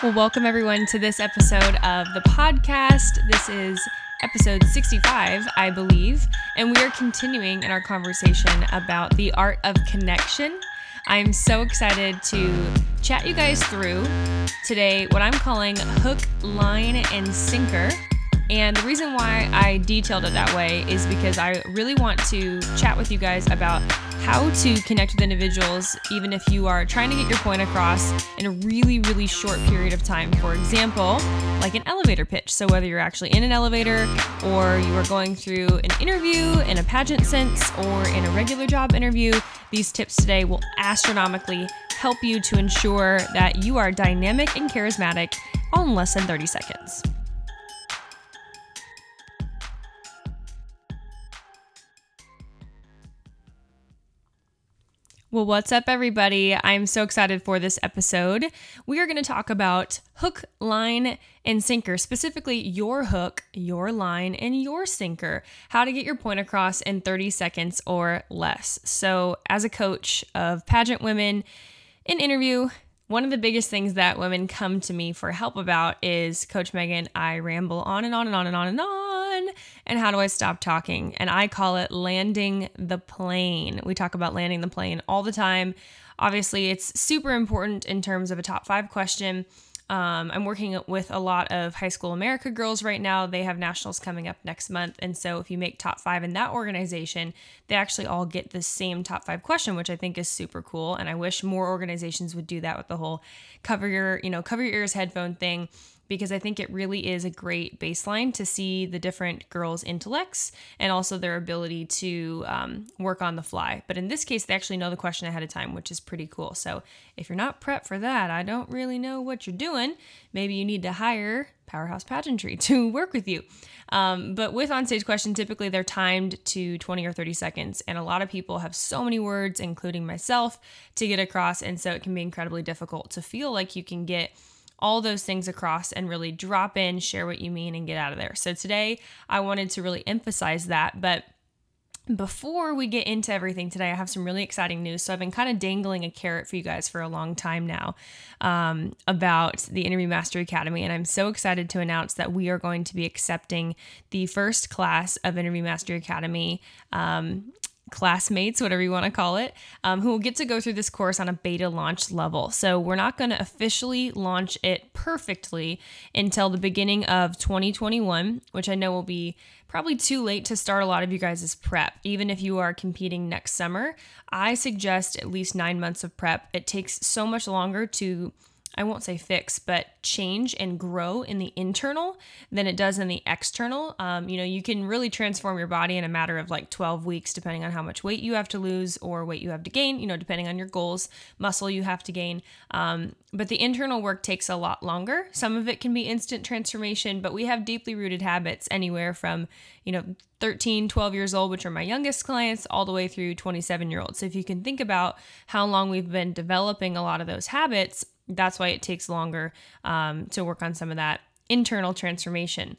Well, welcome everyone to this episode of the podcast. This is episode 65, I believe, and we are continuing in our conversation about the art of connection. I'm so excited to chat you guys through today what I'm calling hook, line, and sinker. And the reason why I detailed it that way is because I really want to chat with you guys about how to connect with individuals, even if you are trying to get your point across in a really, really short period of time. For example, like an elevator pitch. So, whether you're actually in an elevator or you are going through an interview in a pageant sense or in a regular job interview, these tips today will astronomically help you to ensure that you are dynamic and charismatic all in less than 30 seconds. Well, what's up, everybody? I'm so excited for this episode. We are going to talk about hook, line, and sinker, specifically your hook, your line, and your sinker, how to get your point across in 30 seconds or less. So, as a coach of pageant women in interview, one of the biggest things that women come to me for help about is Coach Megan, I ramble on and on and on and on and on and how do I stop talking? And I call it landing the plane. We talk about landing the plane all the time. Obviously, it's super important in terms of a top five question. Um, I'm working with a lot of high school America girls right now. They have nationals coming up next month. And so, if you make top five in that organization, they actually all get the same top five question, which I think is super cool. And I wish more organizations would do that with the whole cover your, you know, cover your ears headphone thing because I think it really is a great baseline to see the different girls' intellects and also their ability to um, work on the fly. But in this case, they actually know the question ahead of time, which is pretty cool. So if you're not prepped for that, I don't really know what you're doing. Maybe you need to hire Powerhouse Pageantry to work with you. Um, but with onstage questions, typically they're timed to 20 or 30 seconds. And a lot of people have so many words, including myself, to get across. And so it can be incredibly difficult to feel like you can get all those things across and really drop in, share what you mean, and get out of there. So today I wanted to really emphasize that. But before we get into everything today, I have some really exciting news. So I've been kind of dangling a carrot for you guys for a long time now um, about the Interview Mastery Academy, and I'm so excited to announce that we are going to be accepting the first class of Interview Mastery Academy um, classmates, whatever you want to call it, um, who will get to go through this course on a beta launch level. So we're not going to officially launch it perfectly until the beginning of 2021, which I know will be probably too late to start a lot of you guys' prep. Even if you are competing next summer, I suggest at least nine months of prep. It takes so much longer to I won't say fix, but change and grow in the internal than it does in the external. Um, you know, you can really transform your body in a matter of like 12 weeks, depending on how much weight you have to lose or weight you have to gain, you know, depending on your goals, muscle you have to gain. Um, but the internal work takes a lot longer. Some of it can be instant transformation, but we have deeply rooted habits anywhere from, you know, 13, 12 years old, which are my youngest clients, all the way through 27 year olds. So if you can think about how long we've been developing a lot of those habits, that's why it takes longer um, to work on some of that internal transformation.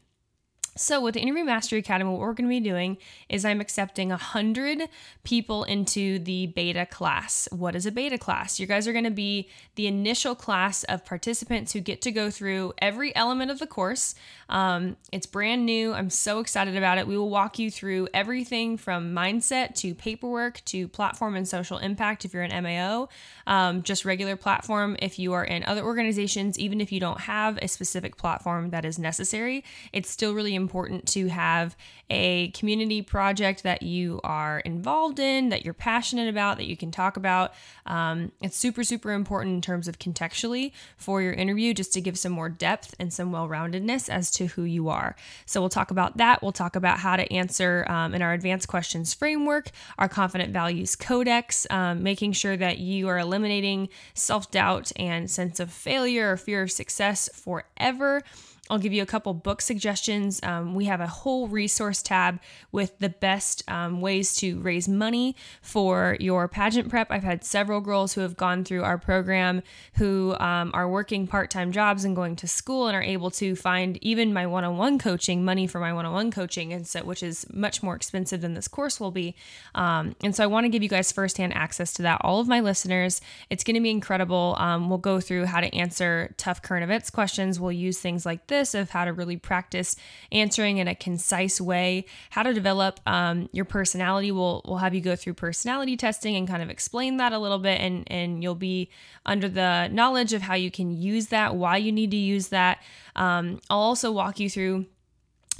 So, with the Interview Mastery Academy, what we're going to be doing is I'm accepting 100 people into the beta class. What is a beta class? You guys are going to be the initial class of participants who get to go through every element of the course. Um, it's brand new. I'm so excited about it. We will walk you through everything from mindset to paperwork to platform and social impact if you're an MAO, um, just regular platform if you are in other organizations, even if you don't have a specific platform that is necessary. It's still really important important to have a community project that you are involved in, that you're passionate about, that you can talk about. Um, it's super, super important in terms of contextually for your interview, just to give some more depth and some well roundedness as to who you are. So we'll talk about that. We'll talk about how to answer um, in our advanced questions framework, our confident values codex, um, making sure that you are eliminating self doubt and sense of failure or fear of success forever I'll give you a couple book suggestions. Um, we have a whole resource tab with the best um, ways to raise money for your pageant prep. I've had several girls who have gone through our program who um, are working part time jobs and going to school and are able to find even my one on one coaching, money for my one on one coaching, and so which is much more expensive than this course will be. Um, and so I want to give you guys firsthand access to that. All of my listeners, it's going to be incredible. Um, we'll go through how to answer tough current events questions. We'll use things like this of how to really practice answering in a concise way, how to develop um, your personality. We'll we'll have you go through personality testing and kind of explain that a little bit, and and you'll be under the knowledge of how you can use that, why you need to use that. Um, I'll also walk you through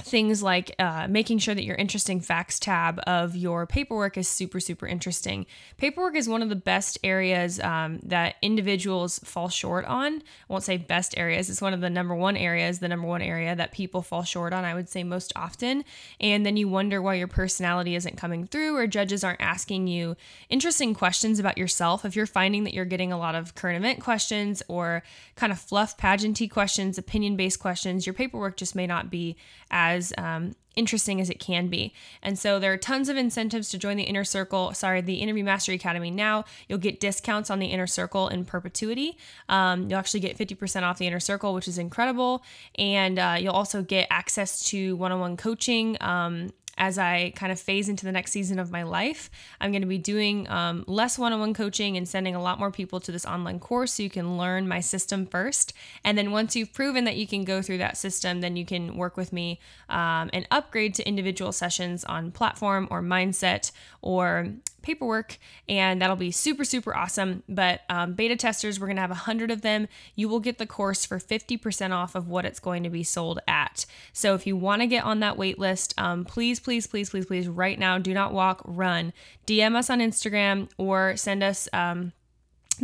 things like uh, making sure that your interesting facts tab of your paperwork is super super interesting. Paperwork is one of the best areas um, that individuals fall short on. I won't say best areas it's one of the number one areas the number one area that people fall short on i would say most often. And then you wonder why your personality isn't coming through or judges aren't asking you interesting questions about yourself. If you're finding that you're getting a lot of current event questions or kind of fluff pageanty questions opinion based questions your paperwork just may not be as um, interesting as it can be. And so there are tons of incentives to join the Inner Circle, sorry, the Interview Mastery Academy now. You'll get discounts on the Inner Circle in perpetuity. Um, you'll actually get 50% off the Inner Circle, which is incredible. And uh, you'll also get access to one on one coaching. Um, as I kind of phase into the next season of my life. I'm going to be doing um, less one on one coaching and sending a lot more people to this online course so you can learn my system first. And then once you've proven that you can go through that system, then you can work with me um, and upgrade to individual sessions on platform or mindset or paperwork, and that'll be super, super awesome. But um, beta testers, we're gonna have a hundred of them. You will get the course for 50% off of what it's going to be sold at. So if you wanna get on that wait list, um, please, please, please, please, please, right now, do not walk, run. DM us on Instagram or send us um,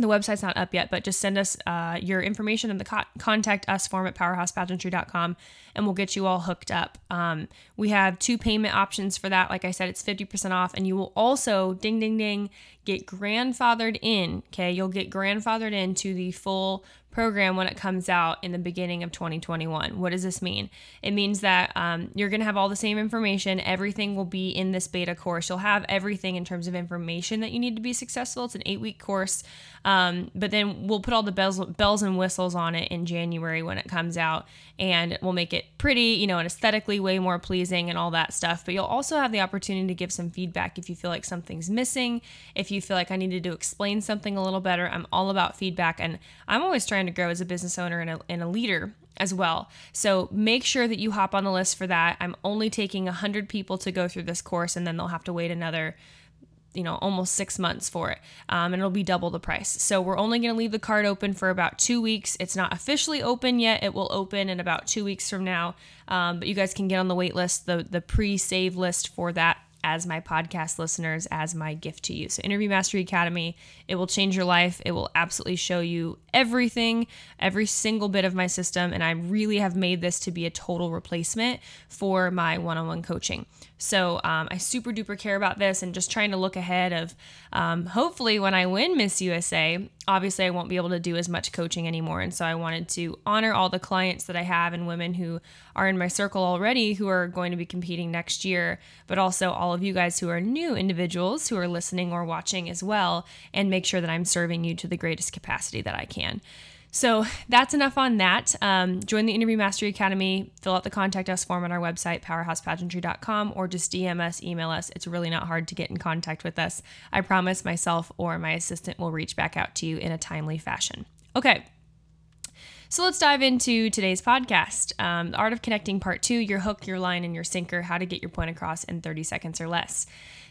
the website's not up yet, but just send us uh, your information in the co- contact us form at powerhousepageantry.com and we'll get you all hooked up. Um, we have two payment options for that. Like I said, it's 50% off, and you will also, ding, ding, ding, get grandfathered in. Okay, you'll get grandfathered into the full program when it comes out in the beginning of 2021. What does this mean? It means that um, you're going to have all the same information. Everything will be in this beta course. You'll have everything in terms of information that you need to be successful. It's an eight week course. Um, but then we'll put all the bells, bells and whistles on it in January when it comes out, and we'll make it pretty, you know, and aesthetically way more pleasing and all that stuff. But you'll also have the opportunity to give some feedback if you feel like something's missing, if you feel like I needed to explain something a little better. I'm all about feedback, and I'm always trying to grow as a business owner and a, and a leader as well. So make sure that you hop on the list for that. I'm only taking 100 people to go through this course, and then they'll have to wait another you know almost six months for it um, and it'll be double the price so we're only going to leave the card open for about two weeks it's not officially open yet it will open in about two weeks from now um, but you guys can get on the wait list the, the pre-save list for that as my podcast listeners as my gift to you. So, Interview Mastery Academy, it will change your life. It will absolutely show you everything, every single bit of my system. And I really have made this to be a total replacement for my one on one coaching. So, um, I super duper care about this and just trying to look ahead of um, hopefully when I win Miss USA, obviously I won't be able to do as much coaching anymore. And so I wanted to honor all the clients that I have and women who are in my circle already who are going to be competing next year, but also all of you guys who are new individuals who are listening or watching as well, and make sure that I'm serving you to the greatest capacity that I can. So that's enough on that. Um, join the Interview Mastery Academy, fill out the contact us form on our website, powerhousepageantry.com, or just DM us, email us. It's really not hard to get in contact with us. I promise myself or my assistant will reach back out to you in a timely fashion. Okay. So let's dive into today's podcast um, The Art of Connecting Part Two Your Hook, Your Line, and Your Sinker How to Get Your Point Across in 30 Seconds or Less.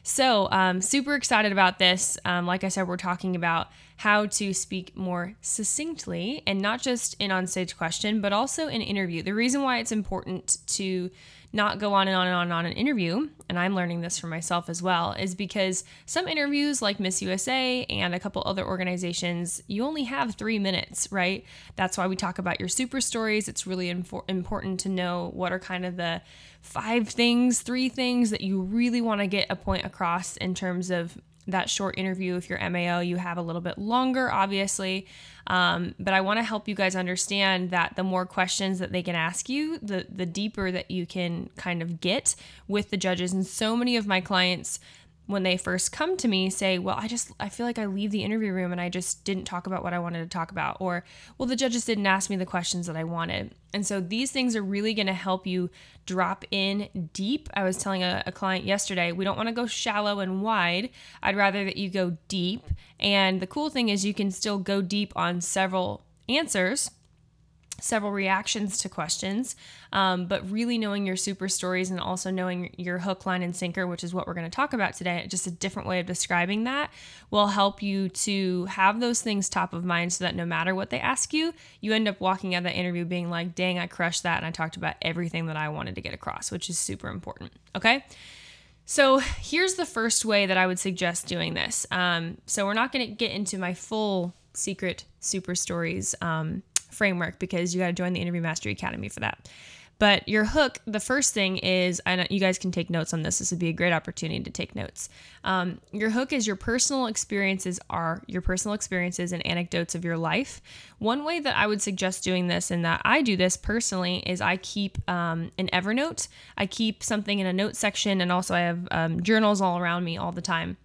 So, um, super excited about this. Um, like I said, we're talking about how to speak more succinctly and not just in on stage question, but also in interview. The reason why it's important to not go on and on and on and on an interview, and I'm learning this for myself as well, is because some interviews like Miss USA and a couple other organizations, you only have three minutes, right? That's why we talk about your super stories. It's really infor- important to know what are kind of the five things, three things that you really want to get a point across in terms of that short interview. If you're MAO, you have a little bit longer, obviously. Um, but I want to help you guys understand that the more questions that they can ask you, the the deeper that you can kind of get with the judges. And so many of my clients when they first come to me say, Well, I just, I feel like I leave the interview room and I just didn't talk about what I wanted to talk about. Or, Well, the judges didn't ask me the questions that I wanted. And so these things are really going to help you drop in deep. I was telling a, a client yesterday, we don't want to go shallow and wide. I'd rather that you go deep. And the cool thing is, you can still go deep on several answers several reactions to questions, um, but really knowing your super stories and also knowing your hook, line, and sinker, which is what we're going to talk about today, just a different way of describing that, will help you to have those things top of mind so that no matter what they ask you, you end up walking out of that interview being like, dang, I crushed that. And I talked about everything that I wanted to get across, which is super important. Okay. So here's the first way that I would suggest doing this. Um, so we're not going to get into my full secret super stories um, framework because you got to join the Interview Mastery Academy for that. But your hook, the first thing is, and you guys can take notes on this. This would be a great opportunity to take notes. Um, your hook is your personal experiences are your personal experiences and anecdotes of your life. One way that I would suggest doing this, and that I do this personally, is I keep um, an Evernote. I keep something in a note section, and also I have um, journals all around me all the time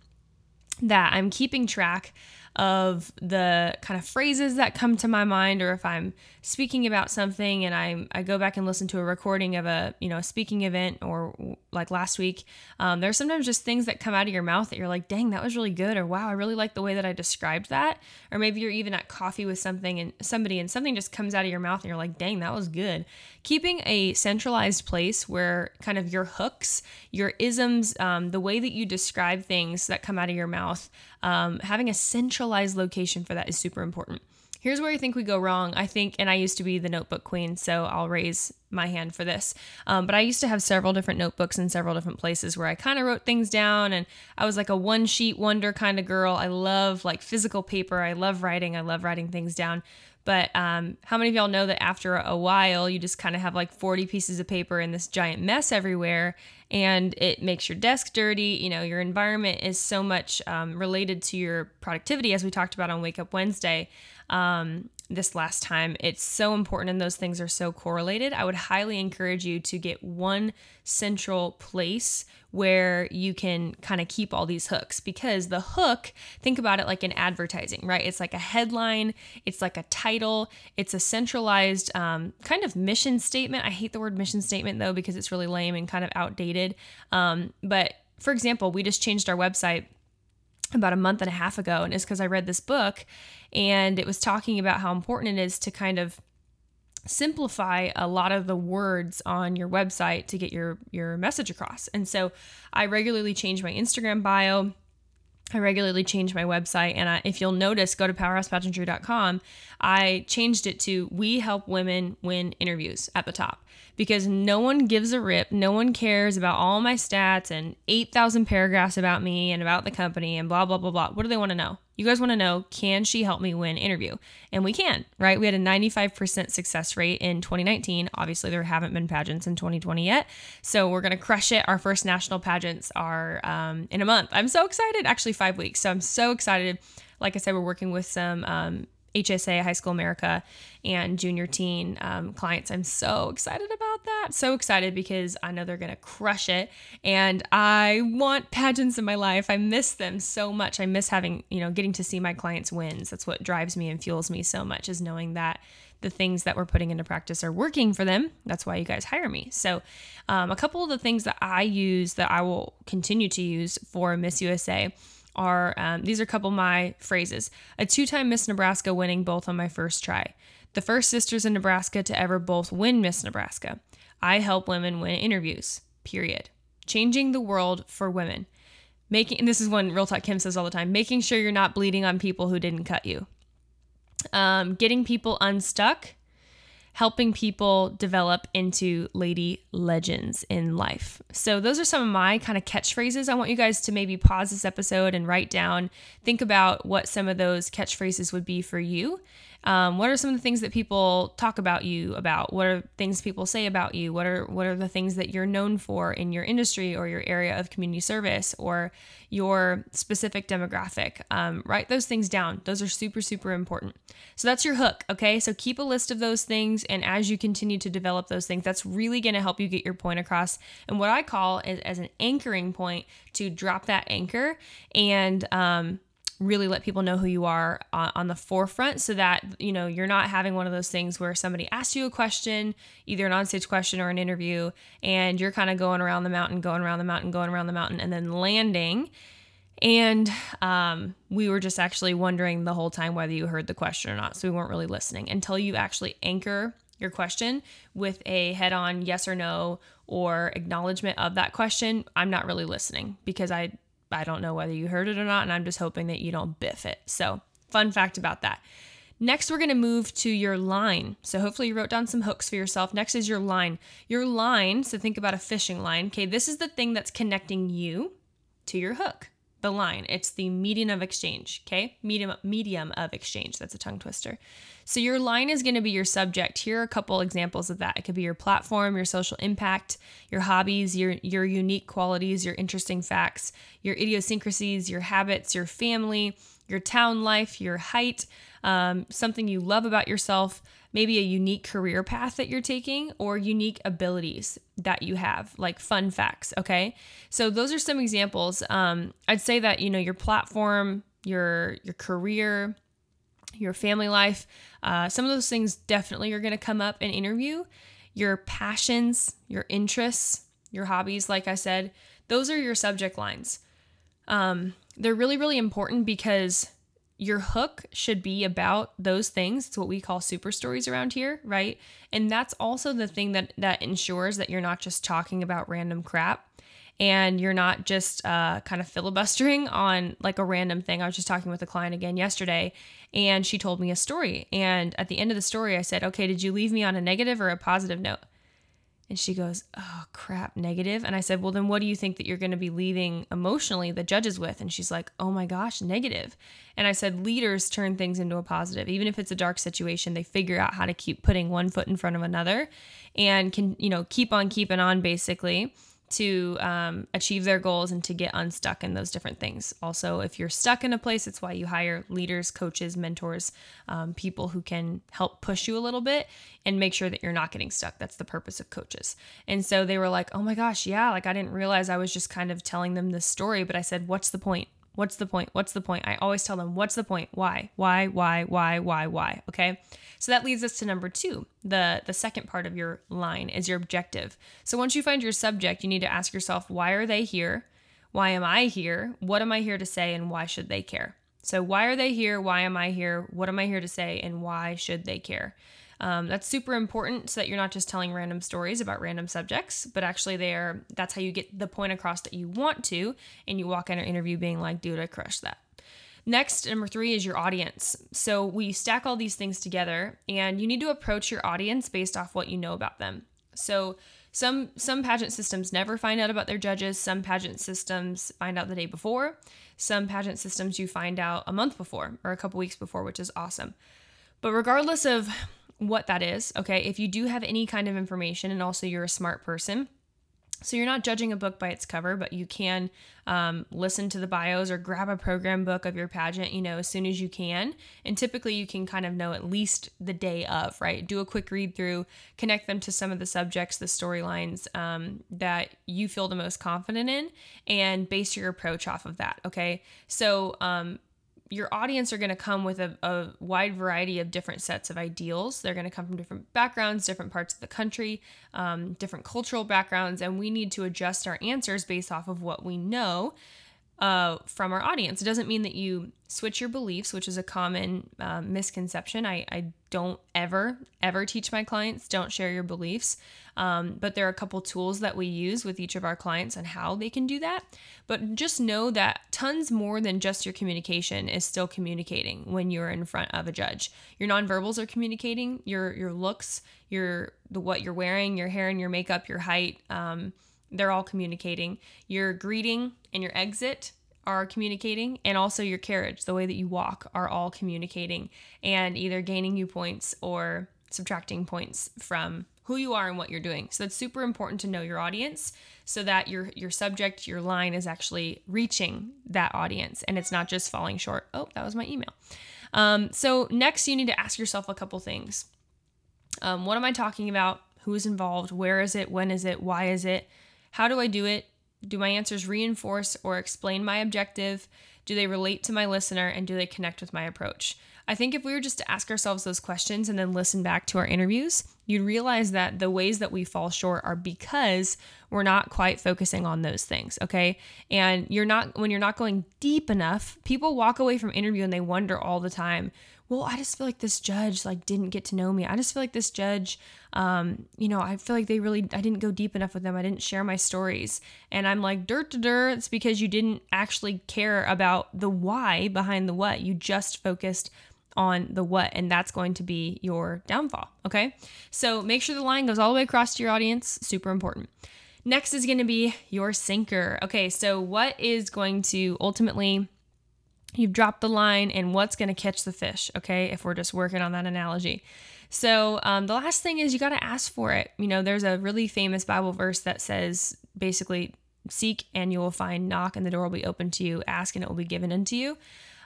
that I'm keeping track of the kind of phrases that come to my mind or if I'm speaking about something and I I go back and listen to a recording of a you know a speaking event or like last week um, there's sometimes just things that come out of your mouth that you're like dang that was really good or wow I really like the way that I described that. Or maybe you're even at coffee with something and somebody and something just comes out of your mouth and you're like dang that was good. Keeping a centralized place where kind of your hooks your isms um, the way that you describe things that come out of your mouth um, having a centralized location for that is super important Here's where I think we go wrong. I think, and I used to be the notebook queen, so I'll raise my hand for this. Um, but I used to have several different notebooks in several different places where I kind of wrote things down, and I was like a one sheet wonder kind of girl. I love like physical paper. I love writing. I love writing things down. But um, how many of y'all know that after a while, you just kind of have like 40 pieces of paper and this giant mess everywhere, and it makes your desk dirty? You know, your environment is so much um, related to your productivity, as we talked about on Wake Up Wednesday um, this last time. It's so important, and those things are so correlated. I would highly encourage you to get one central place where you can kind of keep all these hooks because the hook, think about it like in advertising, right? It's like a headline, it's like a title, it's a centralized um, kind of mission statement. I hate the word mission statement though because it's really lame and kind of outdated. Um, but for example, we just changed our website about a month and a half ago, and it's because I read this book and it was talking about how important it is to kind of simplify a lot of the words on your website to get your your message across. And so I regularly change my Instagram bio. I regularly change my website, and I, if you'll notice, go to powerhousepageantry.com. I changed it to "We help women win interviews" at the top because no one gives a rip. No one cares about all my stats and 8,000 paragraphs about me and about the company and blah, blah, blah, blah. What do they want to know? You guys want to know, can she help me win interview? And we can, right? We had a 95% success rate in 2019. Obviously, there haven't been pageants in 2020 yet. So we're going to crush it. Our first national pageants are um, in a month. I'm so excited. Actually, five weeks. So I'm so excited. Like I said, we're working with some um, HSA, High School America, and junior teen um, clients. I'm so excited about that. So excited because I know they're going to crush it. And I want pageants in my life. I miss them so much. I miss having, you know, getting to see my clients' wins. That's what drives me and fuels me so much is knowing that the things that we're putting into practice are working for them. That's why you guys hire me. So, um, a couple of the things that I use that I will continue to use for Miss USA are um, these are a couple of my phrases. A two time Miss Nebraska winning both on my first try. The first sisters in Nebraska to ever both win Miss Nebraska. I help women win interviews, period. Changing the world for women. Making, this is one Real Talk Kim says all the time, making sure you're not bleeding on people who didn't cut you. Um, getting people unstuck helping people develop into lady legends in life. So, those are some of my kind of catchphrases. I want you guys to maybe pause this episode and write down, think about what some of those catchphrases would be for you. Um, what are some of the things that people talk about you about? What are things people say about you? What are what are the things that you're known for in your industry or your area of community service or your specific demographic? Um, write those things down. Those are super super important. So that's your hook. Okay, so keep a list of those things, and as you continue to develop those things, that's really going to help you get your point across. And what I call is, as an anchoring point to drop that anchor and um, really let people know who you are on, on, the forefront so that you know you're not having one of those things where somebody asks you a question either an onstage question or an interview and you're kind of going around the mountain going around the mountain going around the mountain and then landing. And um, we were just actually wondering the whole time whether you heard the question or not so we weren't really listening until you actually anchor your question with a head on yes or no or acknowledgement of that question. I'm not really listening because i I don't know whether you heard it or not, and I'm just hoping that you don't biff it. So, fun fact about that. Next, we're going to move to your line. So, hopefully, you wrote down some hooks for yourself. Next is your line. Your line, so think about a fishing line. Okay, this is the thing that's connecting you to your hook the line. It's the medium of exchange, okay? Medium medium of exchange. That's a tongue twister. So your line is going to be your subject. Here are a couple examples of that. It could be your platform, your social impact, your hobbies, your your unique qualities, your interesting facts, your idiosyncrasies, your habits, your family, your town life, your height, um, something you love about yourself, maybe a unique career path that you're taking or unique abilities that you have, like fun facts. Okay. So those are some examples. Um, I'd say that, you know, your platform, your, your career, your family life, uh, some of those things definitely are going to come up in interview. Your passions, your interests, your hobbies, like I said, those are your subject lines. Um, they're really, really important because your hook should be about those things. It's what we call super stories around here, right? And that's also the thing that that ensures that you're not just talking about random crap and you're not just uh, kind of filibustering on like a random thing. I was just talking with a client again yesterday, and she told me a story. And at the end of the story, I said, "Okay, did you leave me on a negative or a positive note?" And she goes, Oh, crap, negative. And I said, Well, then what do you think that you're going to be leaving emotionally the judges with? And she's like, Oh my gosh, negative. And I said, Leaders turn things into a positive. Even if it's a dark situation, they figure out how to keep putting one foot in front of another and can, you know, keep on keeping on basically to um, achieve their goals and to get unstuck in those different things. Also, if you're stuck in a place, it's why you hire leaders, coaches, mentors, um, people who can help push you a little bit and make sure that you're not getting stuck. That's the purpose of coaches. And so they were like, oh my gosh, yeah, like I didn't realize I was just kind of telling them this story, but I said, what's the point? What's the point? What's the point? I always tell them, what's the point? Why? Why? Why? Why? Why? Why? Okay. So that leads us to number two. The the second part of your line is your objective. So once you find your subject, you need to ask yourself, why are they here? Why am I here? What am I here to say? And why should they care? So why are they here? Why am I here? What am I here to say? And why should they care? Um, that's super important so that you're not just telling random stories about random subjects, but actually they are that's how you get the point across that you want to, and you walk in an interview being like, dude, I crushed that. Next, number three is your audience. So we stack all these things together, and you need to approach your audience based off what you know about them. So some some pageant systems never find out about their judges. Some pageant systems find out the day before. Some pageant systems you find out a month before or a couple weeks before, which is awesome. But regardless of what that is, okay, if you do have any kind of information and also you're a smart person, so you're not judging a book by its cover, but you can um, listen to the bios or grab a program book of your pageant, you know, as soon as you can. And typically you can kind of know at least the day of, right? Do a quick read through, connect them to some of the subjects, the storylines um, that you feel the most confident in, and base your approach off of that, okay? So, um, your audience are going to come with a, a, wide variety of different sets of ideals. They're going to come from different backgrounds, different parts of the country, um, different cultural backgrounds, and we need to adjust our answers based off of what we know uh, from our audience. It doesn't mean that you switch your beliefs, which is a common uh, misconception. I, I don't ever, ever teach my clients, don't share your beliefs. Um, but there are a couple tools that we use with each of our clients on how they can do that. But just know that tons more than just your communication is still communicating when you're in front of a judge. Your nonverbals are communicating, your your looks, your the what you're wearing, your hair and your makeup, your height. Um, they're all communicating. Your greeting and your exit are communicating and also your carriage, the way that you walk, are all communicating and either gaining you points or subtracting points from who you are and what you're doing. So that's super important to know your audience so that your your subject, your line is actually reaching that audience and it's not just falling short. Oh, that was my email. Um, so next, you need to ask yourself a couple things. Um, what am I talking about? Who is involved? Where is it? When is it? Why is it? How do I do it? Do my answers reinforce or explain my objective? Do they relate to my listener and do they connect with my approach? I think if we were just to ask ourselves those questions and then listen back to our interviews, you'd realize that the ways that we fall short are because we're not quite focusing on those things, okay? And you're not when you're not going deep enough, people walk away from interview and they wonder all the time, well, I just feel like this judge like didn't get to know me. I just feel like this judge, um, you know, I feel like they really, I didn't go deep enough with them. I didn't share my stories. And I'm like, dirt to dirt. It's because you didn't actually care about the why behind the what. You just focused on the what, and that's going to be your downfall. Okay. So make sure the line goes all the way across to your audience. Super important. Next is going to be your sinker. Okay. So what is going to ultimately you've dropped the line and what's going to catch the fish okay if we're just working on that analogy. So um, the last thing is you got to ask for it. You know there's a really famous bible verse that says basically seek and you will find knock and the door will be open to you ask and it will be given unto you.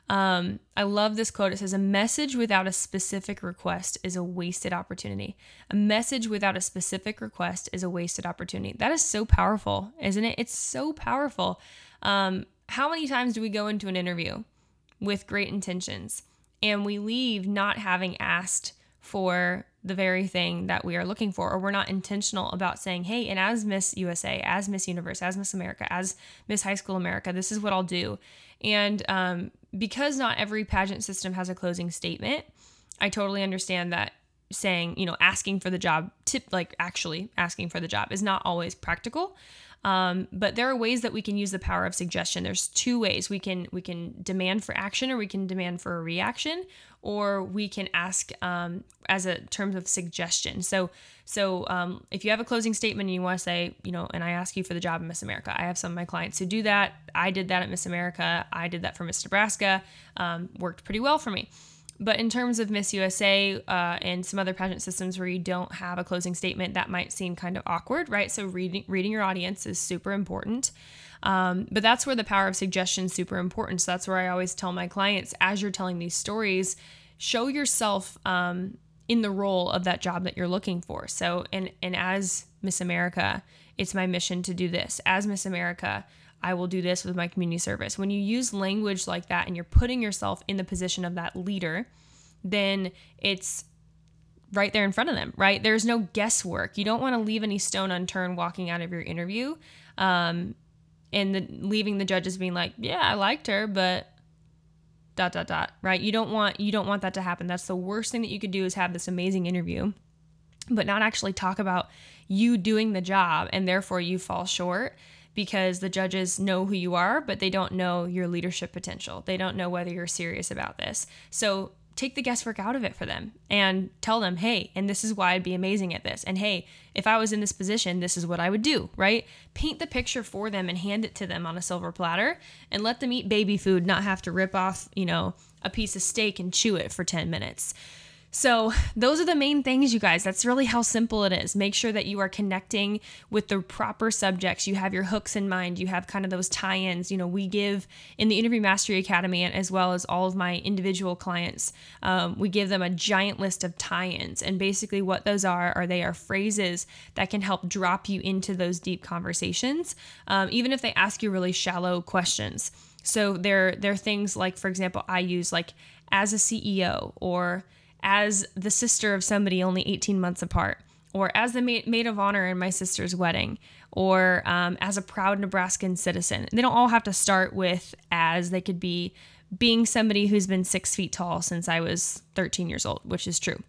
Um, i love this quote. It says a message without a specific request is a wasted opportunity. A message without a specific request is a wasted opportunity. That is so powerful isn't it? It's so powerful. Um, how many times do we go into an interview with great intentions and we leave not having asked for the very thing that we are looking for, or we're not intentional about saying, hey, and as Miss USA, as Miss Universe, as Miss America, as Miss High School America, this is what I'll do. And um, because not every pageant system has a closing statement, I totally understand that saying, you know, asking for the job, tip like actually asking for the job is not always practical. Um, but there are ways that we can use the power of suggestion. There's two ways we can we can demand for action, or we can demand for a reaction, or we can ask um, as a terms of suggestion. So so um, if you have a closing statement and you want to say, you know, and I ask you for the job in Miss America, I have some of my clients who do that. I did that at Miss America. I did that for Miss Nebraska. Um, worked pretty well for me. But in terms of Miss USA uh, and some other pageant systems where you don't have a closing statement, that might seem kind of awkward, right? So reading reading your audience is super important. Um, but that's where the power of suggestion is super important. So that's where I always tell my clients, as you're telling these stories, show yourself um, in the role of that job that you're looking for. So and and as Miss America, it's my mission to do this. As Miss America, I will do this with my community service. When you use language like that and you're putting yourself in the position of that leader, then it's right there in front of them, right? There's no guesswork. You don't want to leave any stone unturned walking out of your interview um, and the, leaving the judges being like, yeah, I liked her, but dot dot dot right you don't want you don't want that to happen that's the worst thing that you could do is have this amazing interview but not actually talk about you doing the job and therefore you fall short because the judges know who you are, but they don't know your leadership potential. They don't know whether you're serious about this. So take the guesswork out of it for them and tell them, hey, and this is why I'd be amazing at this. And hey, if I was in this position, this is what I would do, right? Paint the picture for them and hand it to them on a silver platter and let them eat baby food, not have to rip off, you know, a piece of steak and chew it for 10 minutes. So, those are the main things, you guys. That's really how simple it is. Make sure that you are connecting with the proper subjects. You have your hooks in mind. You have kind of those tie ins. You know, we give in the Interview Mastery Academy, as well as all of my individual clients, um, we give them a giant list of tie ins. And basically, what those are, are they are phrases that can help drop you into those deep conversations, um, even if they ask you really shallow questions. So, they're, they're things like, for example, I use like as a CEO or as the sister of somebody only 18 months apart, or as the maid of honor in my sister's wedding, or um, as a proud Nebraskan citizen. They don't all have to start with as, they could be being somebody who's been six feet tall since I was 13 years old, which is true.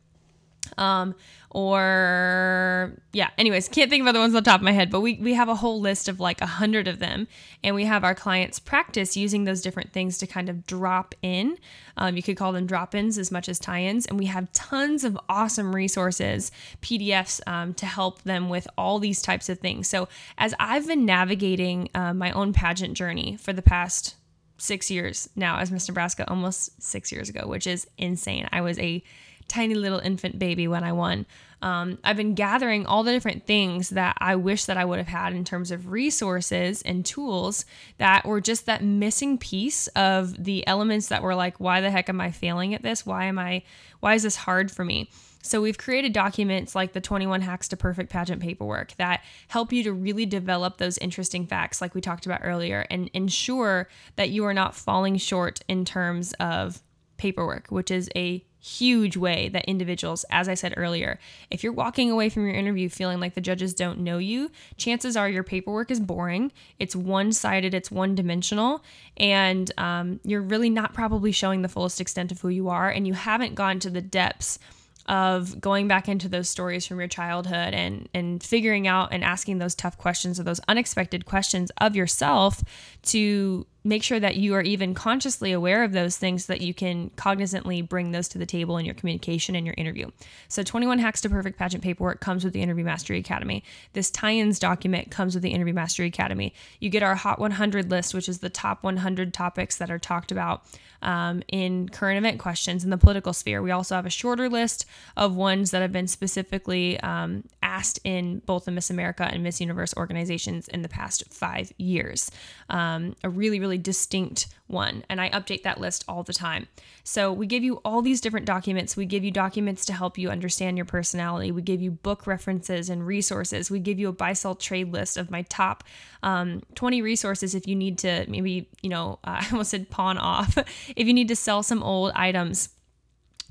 Um, or yeah, anyways, can't think of other ones on the top of my head, but we, we have a whole list of like a hundred of them. And we have our clients practice using those different things to kind of drop in. Um, you could call them drop ins as much as tie ins. And we have tons of awesome resources, PDFs um, to help them with all these types of things. So as I've been navigating uh, my own pageant journey for the past six years now as Miss Nebraska, almost six years ago, which is insane. I was a tiny little infant baby when I won. Um, I've been gathering all the different things that I wish that I would have had in terms of resources and tools that were just that missing piece of the elements that were like, why the heck am I failing at this? Why am I, why is this hard for me? So we've created documents like the 21 hacks to perfect pageant paperwork that help you to really develop those interesting facts like we talked about earlier and ensure that you are not falling short in terms of paperwork, which is a huge way that individuals, as I said earlier, if you're walking away from your interview feeling like the judges don't know you, chances are your paperwork is boring, it's one sided, it's one dimensional, and um, you're really not probably showing the fullest extent of who you are, and you haven't gone to the depths of going back into those stories from your childhood and and figuring out and asking those tough questions or those unexpected questions of yourself to make sure that you are even consciously aware of those things so that you can cognizantly bring those to the table in your communication and your interview. So 21 Hacks to Perfect Pageant Paperwork comes with the Interview Mastery Academy. This tie-ins document comes with the Interview Mastery Academy. You get our Hot 100 list, which is the top 100 topics that are talked about um, in current event questions in the political sphere. We also have a shorter list of ones that have been specifically um, asked in both the Miss America and Miss Universe organizations in the past five years. Um, a really, really distinct one. And I update that list all the time. So we give you all these different documents. We give you documents to help you understand your personality. We give you book references and resources. We give you a buy sell trade list of my top um, 20 resources if you need to maybe, you know, uh, I almost said pawn off, if you need to sell some old items.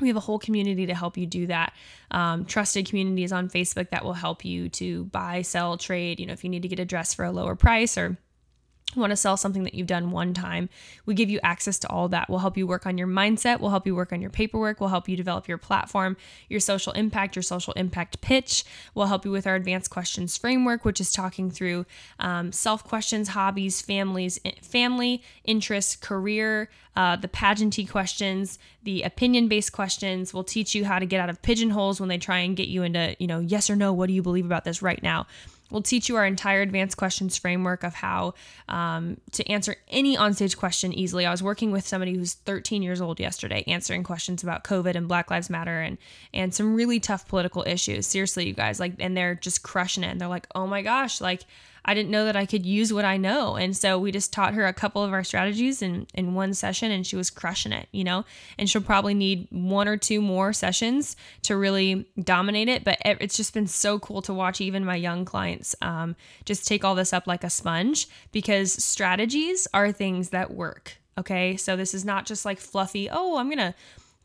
We have a whole community to help you do that. Um, trusted communities on Facebook that will help you to buy, sell, trade. You know, if you need to get a dress for a lower price or want to sell something that you've done one time, we give you access to all that. We'll help you work on your mindset, we'll help you work on your paperwork, we'll help you develop your platform, your social impact, your social impact pitch. We'll help you with our advanced questions framework, which is talking through um, self questions, hobbies, families, family, interests, career, uh, the pageanty questions, the opinion based questions. We'll teach you how to get out of pigeonholes when they try and get you into, you know, yes or no, what do you believe about this right now? We'll teach you our entire advanced questions framework of how um, to answer any onstage question easily. I was working with somebody who's 13 years old yesterday, answering questions about COVID and Black Lives Matter and and some really tough political issues. Seriously, you guys, like, and they're just crushing it. And they're like, oh my gosh, like I didn't know that I could use what I know. And so we just taught her a couple of our strategies in, in one session and she was crushing it, you know? And she'll probably need one or two more sessions to really dominate it. But it's just been so cool to watch even my young clients um, just take all this up like a sponge because strategies are things that work. Okay. So this is not just like fluffy, oh, I'm going to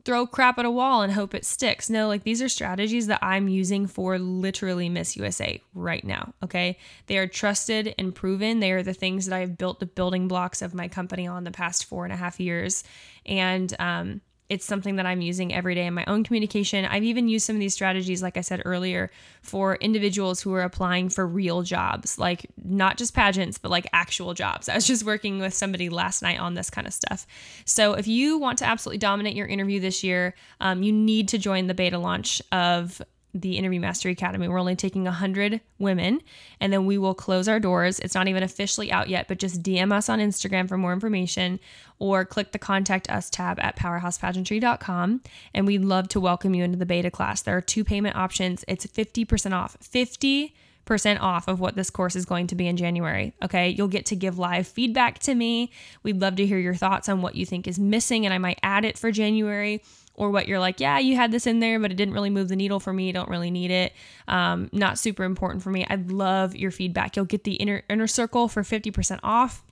throw crap at a wall and hope it sticks. No, like these are strategies that I'm using for literally Miss USA right now. Okay. They are trusted and proven. They are the things that I've built the building blocks of my company on the past four and a half years. And um, it's something that I'm using every day in my own communication. I've even used some of these strategies, like I said earlier, for individuals who are applying for real jobs, like not just pageants, but like actual jobs. I was just working with somebody last night on this kind of stuff. So if you want to absolutely dominate your interview this year, um, you need to join the beta launch of the Interview Mastery Academy. We're only taking 100 women and then we will close our doors. It's not even officially out yet, but just DM us on Instagram for more information or click the contact us tab at powerhousepageantry.com and we'd love to welcome you into the beta class. There are two payment options. It's 50% off. 50 percent off of what this course is going to be in January. Okay, you'll get to give live feedback to me. We'd love to hear your thoughts on what you think is missing, and I might add it for January or what you're like, yeah, you had this in there, but it didn't really move the needle for me. Don't really need it. Um, not super important for me. I'd love your feedback. You'll get the inner inner circle for 50% off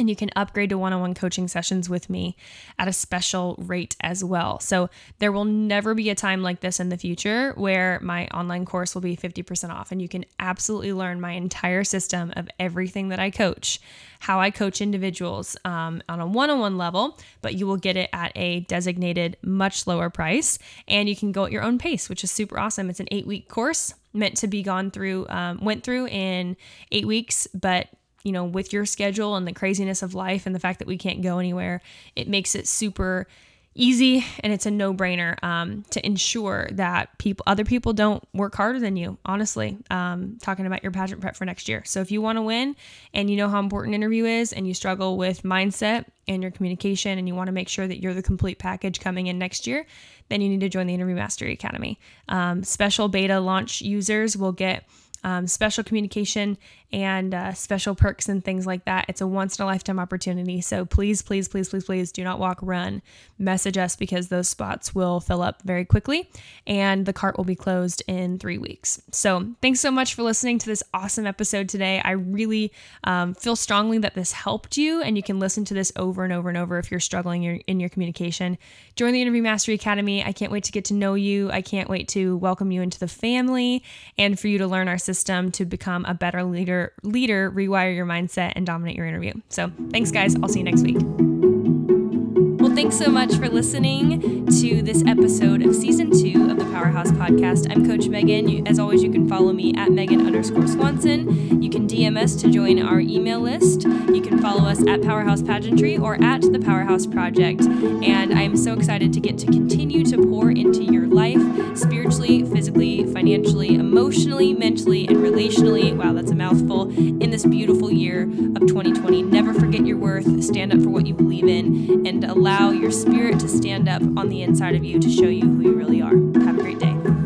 and you can upgrade to one on one coaching sessions with me at a special rate as well. So, there will never be a time like this in the future where my online course will be 50% off, and you can absolutely learn my entire system of everything that I coach, how I coach individuals um, on a one on one level, but you will get it at a designated, much lower price, and you can go at your own pace, which is super awesome. It's an eight week course meant to be gone through, um, went through in eight weeks, but you know, with your schedule and the craziness of life and the fact that we can't go anywhere, it makes it super easy and it's a no-brainer um, to ensure that people other people don't work harder than you honestly. Um, talking about your pageant prep for next year. So if you want to win and you know how important interview is and you struggle with mindset and your communication and you want to make sure that you're the complete package coming in next year then you need to join the interview mastery academy. Um, special beta launch users will get um, special communication and uh, special perks and things like that. It's a once in a lifetime opportunity. So please, please, please, please, please do not walk, run. Message us because those spots will fill up very quickly and the cart will be closed in three weeks. So thanks so much for listening to this awesome episode today. I really um, feel strongly that this helped you and you can listen to this over and over and over if you're struggling in your communication. Join the Interview Mastery Academy. I can't wait to get to know you. I can't wait to welcome you into the family and for you to learn our system to become a better leader leader, rewire your mindset, and dominate your interview. So, thanks, guys. I'll see you next week. Thanks so much for listening to this episode of season two of the Powerhouse Podcast. I'm Coach Megan. as always, you can follow me at Megan underscore Swanson. You can DM us to join our email list. You can follow us at Powerhouse Pageantry or at the Powerhouse Project. And I'm so excited to get to continue to pour into your life spiritually, physically, financially, emotionally, mentally, and relationally. Wow, that's a mouthful. In this beautiful year of 2020, never forget your worth, stand up for what you believe in, and allow your spirit to stand up on the inside of you to show you who you really are. Have a great day.